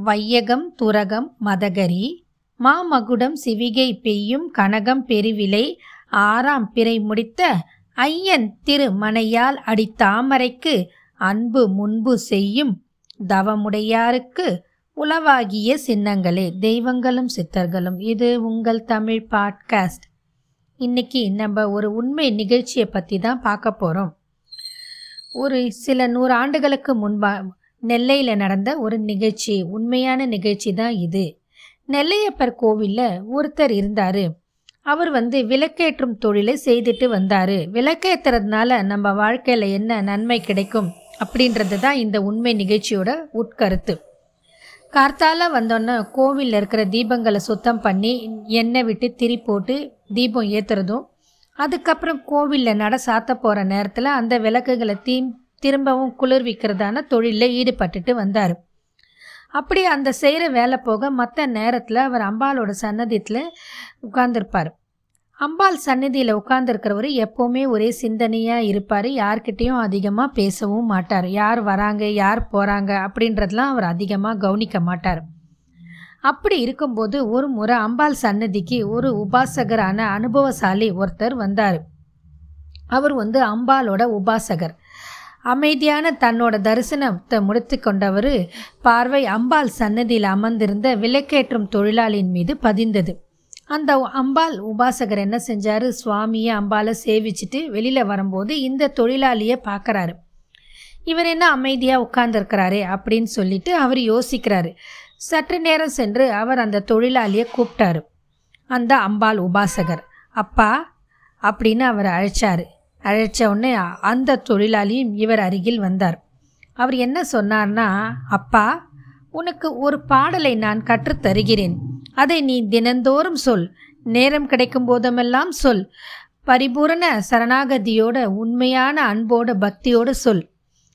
வையகம் துரகம் மதகரி மாமகுடம் சிவிகை பெய்யும் கனகம் பெருவிலை ஆறாம் பிறை முடித்த ஐயன் திருமனையால் அடித்தாமரைக்கு அன்பு முன்பு செய்யும் தவமுடையாருக்கு உளவாகிய சின்னங்களே. தெய்வங்களும் சித்தர்களும். இது உங்கள் தமிழ் பாட்காஸ்ட். இன்னைக்கு நம்ம ஒரு உண்மை நிகழ்ச்சியை பற்றி தான் பார்க்க போகிறோம் ஒரு சில நூறு ஆண்டுகளுக்கு முன்பா நெல்லையில் நடந்த ஒரு நிகழ்ச்சி உண்மையான நிகழ்ச்சி தான் இது. நெல்லையப்பர் கோவிலில் ஒருத்தர் இருந்தார். அவர் வந்து விளக்கேற்றும் தொழிலை செய்துட்டு வந்தார். விளக்கேற்றுறதுனால நம்ம வாழ்க்கையில் என்ன நன்மை கிடைக்கும் அப்படின்றது தான் இந்த உண்மை நிகழ்ச்சியோட உட்கருத்து. கார்த்தால வந்தோன்னே கோவிலில் இருக்கிற தீபங்களை சுத்தம் பண்ணி எண்ணெய் விட்டு திரி போட்டு தீபம் ஏற்றுறதும் அதுக்கப்புறம் கோவிலில் நட சாத்த போகிற நேரத்தில் அந்த விளக்குகளை தீ திரும்பவும் குளிர்விக்கிறதான தொழிலில் ஈடுபட்டுட்டு வந்தார். அப்படி அந்த செய்கிற வேலை போக மற்ற நேரத்தில் அவர் அம்பாலோட சன்னதியத்தில் உட்கார்ந்துருப்பார். அம்பாள் சந்நிதியில் உட்கார்ந்துருக்கிறவர் எப்போவுமே ஒரே சிந்தனையாக இருப்பார். யார்கிட்டேயும் அதிகமாக பேசவும் மாட்டார். யார் வராங்க யார் போகிறாங்க அப்படின்றதெல்லாம் அவர் அதிகமாக கவனிக்க மாட்டார். அப்படி இருக்கும்போது ஒரு முறை அம்பாள் சன்னதிக்கு ஒரு உபாசகரான அனுபவசாலி ஒருத்தர் வந்தார். அவர் வந்து அம்பாலோட உபாசகர். அமைதியான தன்னோட தரிசனத்தை முடித்து கொண்டவர் பார்வை அம்பாள் சன்னதியில் அமர்ந்திருந்த விளக்கேற்றும் தொழிலாளியின் மீது பதிந்தது. அந்த அம்பாள் உபாசகர் என்ன செஞ்சார்? சுவாமியை அம்பாலை சேவிச்சுட்டு வெளியில் வரும்போது இந்த தொழிலாளியை பார்க்குறாரு. இவர் என்ன அமைதியாக உட்கார்ந்துருக்கிறாரே அப்படின்னு சொல்லிட்டு அவர் யோசிக்கிறாரு. சற்று நேரம் சென்று அவர் அந்த தொழிலாளியை கூப்பிட்டாரு. அந்த அம்பாள் உபாசகர் அப்பா அப்படின்னு அவர் அழைச்சார். அழைச்ச உடனே அந்த தொழிலாளியும் இவர் அருகில் வந்தார். அவர் என்ன சொன்னார்னா அப்பா உனக்கு ஒரு பாடலை நான் கற்றுத்தருகிறேன் அதை நீ தினந்தோறும் சொல். நேரம் கிடைக்கும் போதமெல்லாம் சொல். பரிபூரண சரணாகதியோட உண்மையான அன்போட பக்தியோடு சொல்.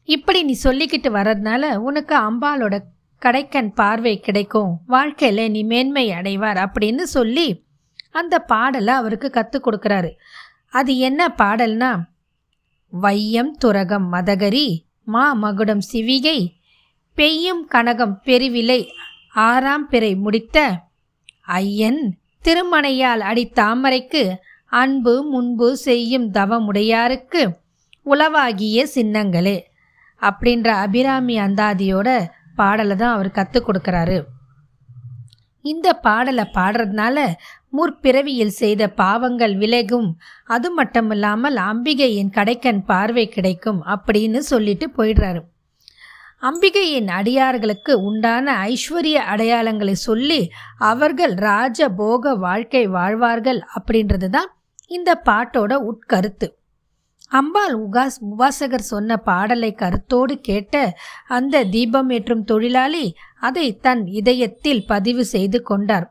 இப்படி நீ சொல்லிக்கிட்டு வர்றதுனால உனக்கு அம்பாலோட கடைக்கன் பார்வை கிடைக்கும். வாழ்க்கையில் நீ மேன்மை அடைவார் அப்படின்னு சொல்லி அந்த பாடலை அவருக்கு கற்றுக் கொடுக்குறாரு. அது என்ன பாடல்னா வையம் துரகம் மதகரி மா மகுடம் சிவிகை பெய்யும் கனகம் பெருவிலை ஆறாம் பிறை முடித்த ஐயன் திருமணையால் அடித்தாமரைக்கு அன்பு முன்பு செய்யும் தவமுடையாருக்கு உளவாகிய சின்னங்களே அப்படின்ற அபிராமி அந்தாதியோட பாடலை தான் அவர் கற்றுக் கொடுக்குறாரு. இந்த பாடலை பாடுறதுனால முற்பிறவியில் செய்த பாவங்கள் விலகும். அது மட்டுமில்லாமல் அம்பிகையின் கடைக்கன் பார்வை கிடைக்கும் அப்படின்னு சொல்லிட்டு போயிடுறாரு. அம்பிகையின் அடியார்களுக்கு உண்டான ஐஸ்வர்ய அடையாளங்களை சொல்லி அவர்கள் ராஜ போக வாழ்க்கை வாழ்வார்கள் அப்படின்றது தான் இந்த பாட்டோட உட்கருத்து. அம்பாள் உகாஸ் உபாசகர் சொன்ன பாடலை கருத்தோடு கேட்ட அந்த தீபம் ஏற்றும் தொழிலாளி அதை தன் இதயத்தில் பதிவு செய்து கொண்டார்.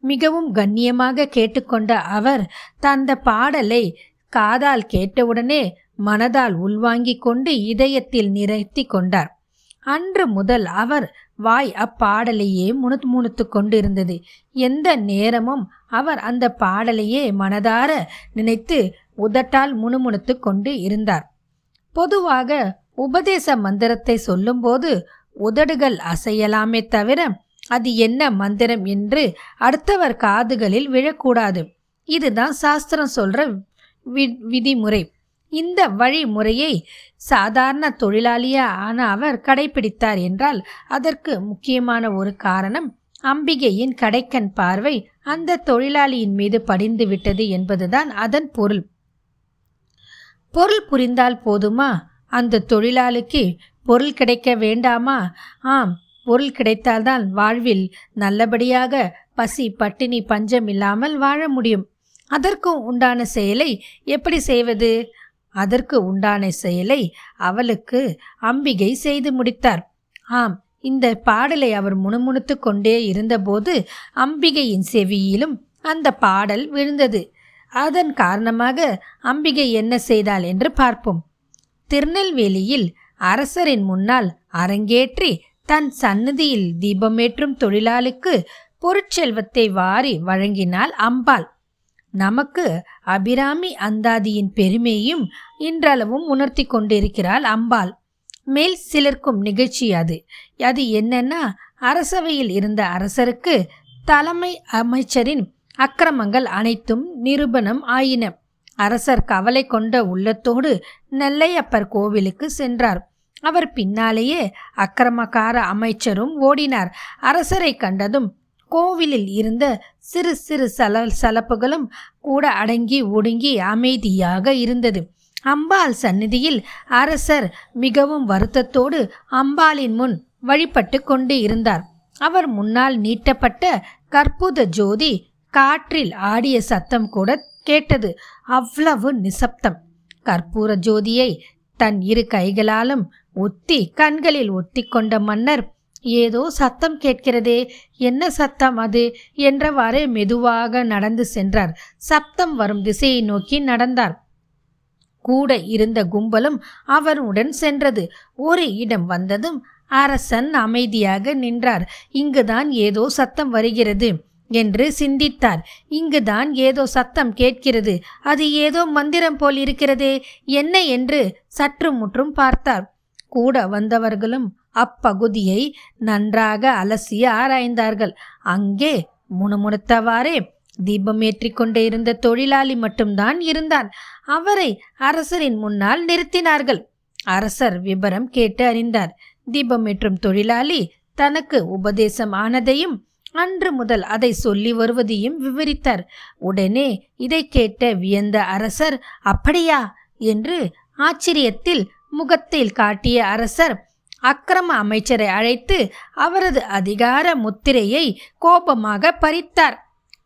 மிகவும் கண்ணியமாக கேட்டுக்கொண்ட அவர் தந்த பாடலை காதால் கேட்டவுடனே மனதால் உள்வாங்கிக் கொண்டு இதயத்தில் நிறைத்தி கொண்டார். அன்று முதல் அவர் வாய் அப்பாடலையே முணு முணுத்து கொண்டிருந்தது. எந்த நேரமும் அவர் அந்த பாடலையே மனதார நினைத்து உதட்டால் முணுமுணுத்து கொண்டு இருந்தார். பொதுவாக உபதேச மந்திரத்தை சொல்லும்போது உதடுகள் அசையலாமே தவிர அது என்ன மந்திரம் என்று அடுத்தவர் காதுகளில் விழக்கூடாது. இதுதான் சாஸ்திரம் சொல்ற வி விதிமுறை. இந்த வழிமுறையை சாதாரண தொழிலாளியா ஆன அவர் கடைபிடித்தார் என்றால் அதற்கு முக்கியமான ஒரு காரணம் அம்பிகையின் கடைக்கண் பார்வை அந்த தொழிலாளியின் மீது படிந்து விட்டது என்பதுதான் அதன் பொருள். பொருள் புரிந்தால் போதுமா? அந்த தொழிலாளிக்கு பொருள் கிடைக்க வேண்டாமா? ஆம் பொருள் கிடைத்தால்தான் வாழ்வில் நல்லபடியாக பசி பட்டினி பஞ்சம் இல்லாமல் வாழ முடியும். அதற்கும் உண்டான செயலை எப்படி செய்வது? அதற்கு உண்டான செயலை அவளுக்கு அம்பிகை செய்து முடித்தார். ஆம் இந்த பாடலை அவர் முணுமுணுத்து கொண்டே இருந்தபோது அம்பிகையின் செவியிலும் அந்த பாடல் விழுந்தது. அதன் காரணமாக அம்பிகை என்ன செய்தாள் என்று பார்ப்போம். திருநெல்வேலியில் அரசரின் முன்னால் அரங்கேற்றி தன் சன்னதியில் தீபமேற்றும் தொழிலாளிக்கு பொருட்செல்வத்தை வாரி வழங்கினாள் அம்பாள். நமக்கு அபிராமி அந்தாதியின் பெருமையும் இன்றளவும் உணர்த்தி கொண்டிருக்கிறாள் அம்பாள். மேல் சிலர்க்கும் நிகழ்ச்சி அது. அது என்னன்னா அரசவையில் இருந்த அரசருக்கு தலைமை அமைச்சரின் அக்கிரமங்கள் அனைத்தும் நிரூபணம் ஆயின. அரசர் கவலை கொண்ட உள்ளத்தோடு நெல்லையப்பர் கோவிலுக்கு சென்றார். அவர் பின்னாலேயே அக்கிரமக்கார அமைச்சரும் ஓடினார். அரசரை கண்டதும் கோவிலில் இருந்த சிறு சிறு சல சலப்புகளும் கூட அடங்கி ஒடுங்கி அமைதியாக இருந்தது. அம்பாள் சந்நிதியில் அரசர் மிகவும் வருத்தத்தோடு அம்பாளின் முன் வழிபட்டு கொண்டு இருந்தார். அவர் முன்னால் நீட்டப்பட்ட கற்புத ஜோதி காற்றில் ஆடிய சத்தம் கூட கேட்டது. அவ்வளவு நிசப்தம். கற்பூர ஜோதியை தன் இரு கைகளாலும் ஒத்தி கண்களில் ஒத்தி கொண்ட மன்னர் ஏதோ சத்தம் கேட்கிறதே என்ன சத்தம் அது? என்றவாறே மெதுவாக நடந்து சென்றார். சப்தம் வரும் திசையை நோக்கி நடந்தார். கூட இருந்த கும்பலும் அவருடன் சென்றது. ஒரு இடம் வந்ததும் அரசன் அமைதியாக நின்றார். இங்குதான் ஏதோ சத்தம் வருகிறது என்று சிந்தித்தார். இங்குதான் ஏதோ சத்தம் கேட்கிறது. அது ஏதோ மந்திரம் போல் இருக்கிறதே என்ன? என்று சற்று முற்றும் பார்த்தார். கூட வந்தவர்களும் அப்பகுதியை நன்றாக அலசி ஆராய்ந்தார்கள். அங்கே முணுமுணுத்தவாறே தீபம் ஏற்றிக் கொண்டே இருந்த தொழிலாளி மட்டும்தான் இருந்தான். அவரை அரசரின் முன்னால் நிறுத்தினார்கள். அரசர் விபரம் கேட்டு அறிந்தார். தீபம் ஏற்றும் தொழிலாளி தனக்கு உபதேசம் ஆனதையும் அன்று முதல் அதை சொல்லி வருவதையும் விவரித்தார். உடனே இதை கேட்ட வியந்த அரசர் அப்படியா? என்று ஆச்சரியத்தில் முகத்தில் காட்டிய அரசர் அக்கிரம அமைச்சரை அழைத்து அவரது அதிகார முத்திரையை கோபமாக பறித்தார்.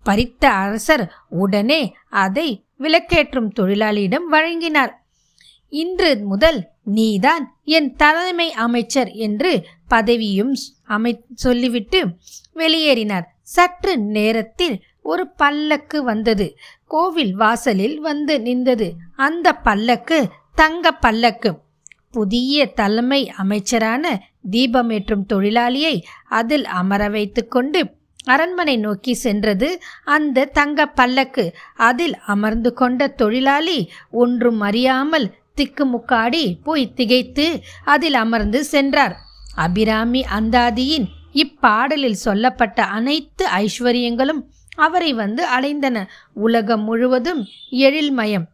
பறித்த அரசர் உடனே அதை விளக்கேற்றும் தொழிலாளியிடம் வழங்கினார். இன்று முதல் நீதான் என் தலைமை அமைச்சர் என்று பதவியும் அமை சொல்லிவிட்டு வெளியேறினார். சற்று நேரத்தில் ஒரு பல்லக்கு வந்தது. கோவில் வாசலில் வந்து நின்றது. அந்த பல்லக்கு தங்க பல்லக்கு. புதிய தலைமை அமைச்சரான தீபமேற்றும் தொழிலாளியை அதில் அமர வைத்து கொண்டு அரண்மனை நோக்கி சென்றது. அந்த தங்க பல்லக்கு அதில் அமர்ந்து கொண்ட தொழிலாளி ஒன்றும் அறியாமல் திக்குமுக்காடி போய் திகைத்து அதில் அமர்ந்து சென்றார். அபிராமி அந்தாதியின் இப்பாடலில் சொல்லப்பட்ட அனைத்து ஐஸ்வர்யங்களும் அவரை வந்து அடைந்தன. உலகம் முழுவதும் எழில்மயம்.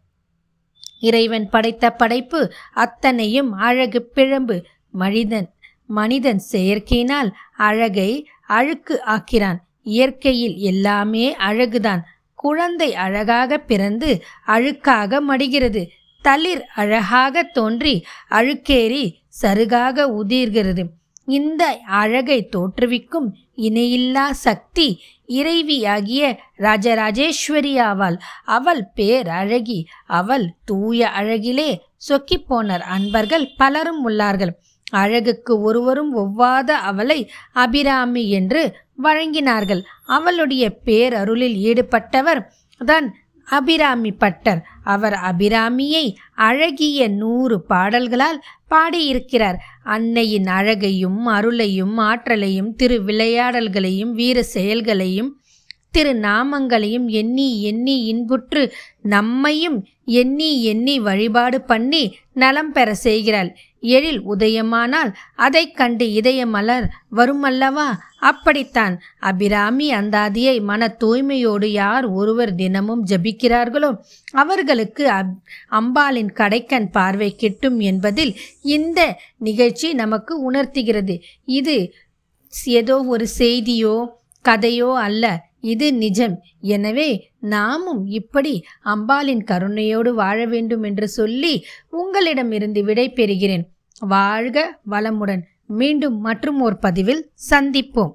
இறைவன் படைத்த படைப்பு அத்தனையும் அழகு பிழம்பு. மனிதன் மனிதன் செயற்கையினால் அழகை அழுக்கு ஆக்கிறான். இயற்கையில் எல்லாமே அழகுதான். குழந்தை அழகாக பிறந்து அழுக்காக மடிகிறது. தளிர் அழகாக தோன்றி அழுக்கேறி சருகாக உதிர்கிறது. இந்த அழகை தோற்றுவிக்கும் இணையில்லா சக்தி இறைவியாகிய ராஜராஜேஸ்வரி ஆவாள். அவள் பேரழகி அவள் தூய அழகிலே சொக்கிப்போனர் அன்பர்கள் பலரும் உள்ளார்கள். அழகுக்கு ஒருவரும் ஒவ்வாத அவளை அபிராமி என்று வழங்கினார்கள். அவளுடைய பேரருளில் ஈடுபட்டவர் தான் அபிராமி பட்டர். அவர் அபிராமியை அழகிய நூறு பாடல்களால் பாடியிருக்கிறார். அன்னையின் அழகையும் அருளையும் ஆற்றலையும் திரு விளையாடல்களையும் வீர செயல்களையும் திரு நாமங்களையும் எண்ணி எண்ணி இன்புற்று நம்மையும் எண்ணி எண்ணி வழிபாடு பண்ணி நலம் பெற செய்கிறாள். எழில் உதயமானால் அதைக் கண்டு இதயமலர் வருமல்லவா? அப்படித்தான். அபிராமி அந்தாதியை மன தூய்மையோடு யார் ஒருவர் தினமும் ஜபிக்கிறார்களோ அவர்களுக்கு அப் அம்பாளின் கடைக்கண் பார்வை கிட்டும் என்பதில் இந்த நிகழ்ச்சி நமக்கு உணர்த்துகிறது. இது ஏதோ ஒரு செய்தியோ கதையோ அல்ல. இது நிஜம். எனவே நாமும் இப்படி அம்பாளின் கருணையோடு வாழ வேண்டும் என்று சொல்லி உங்களிடமிருந்து விடை பெறுகிறேன். வாழ்க வளமுடன். மீண்டும் மற்றும் ஒரு பதிவில் சந்திப்போம்.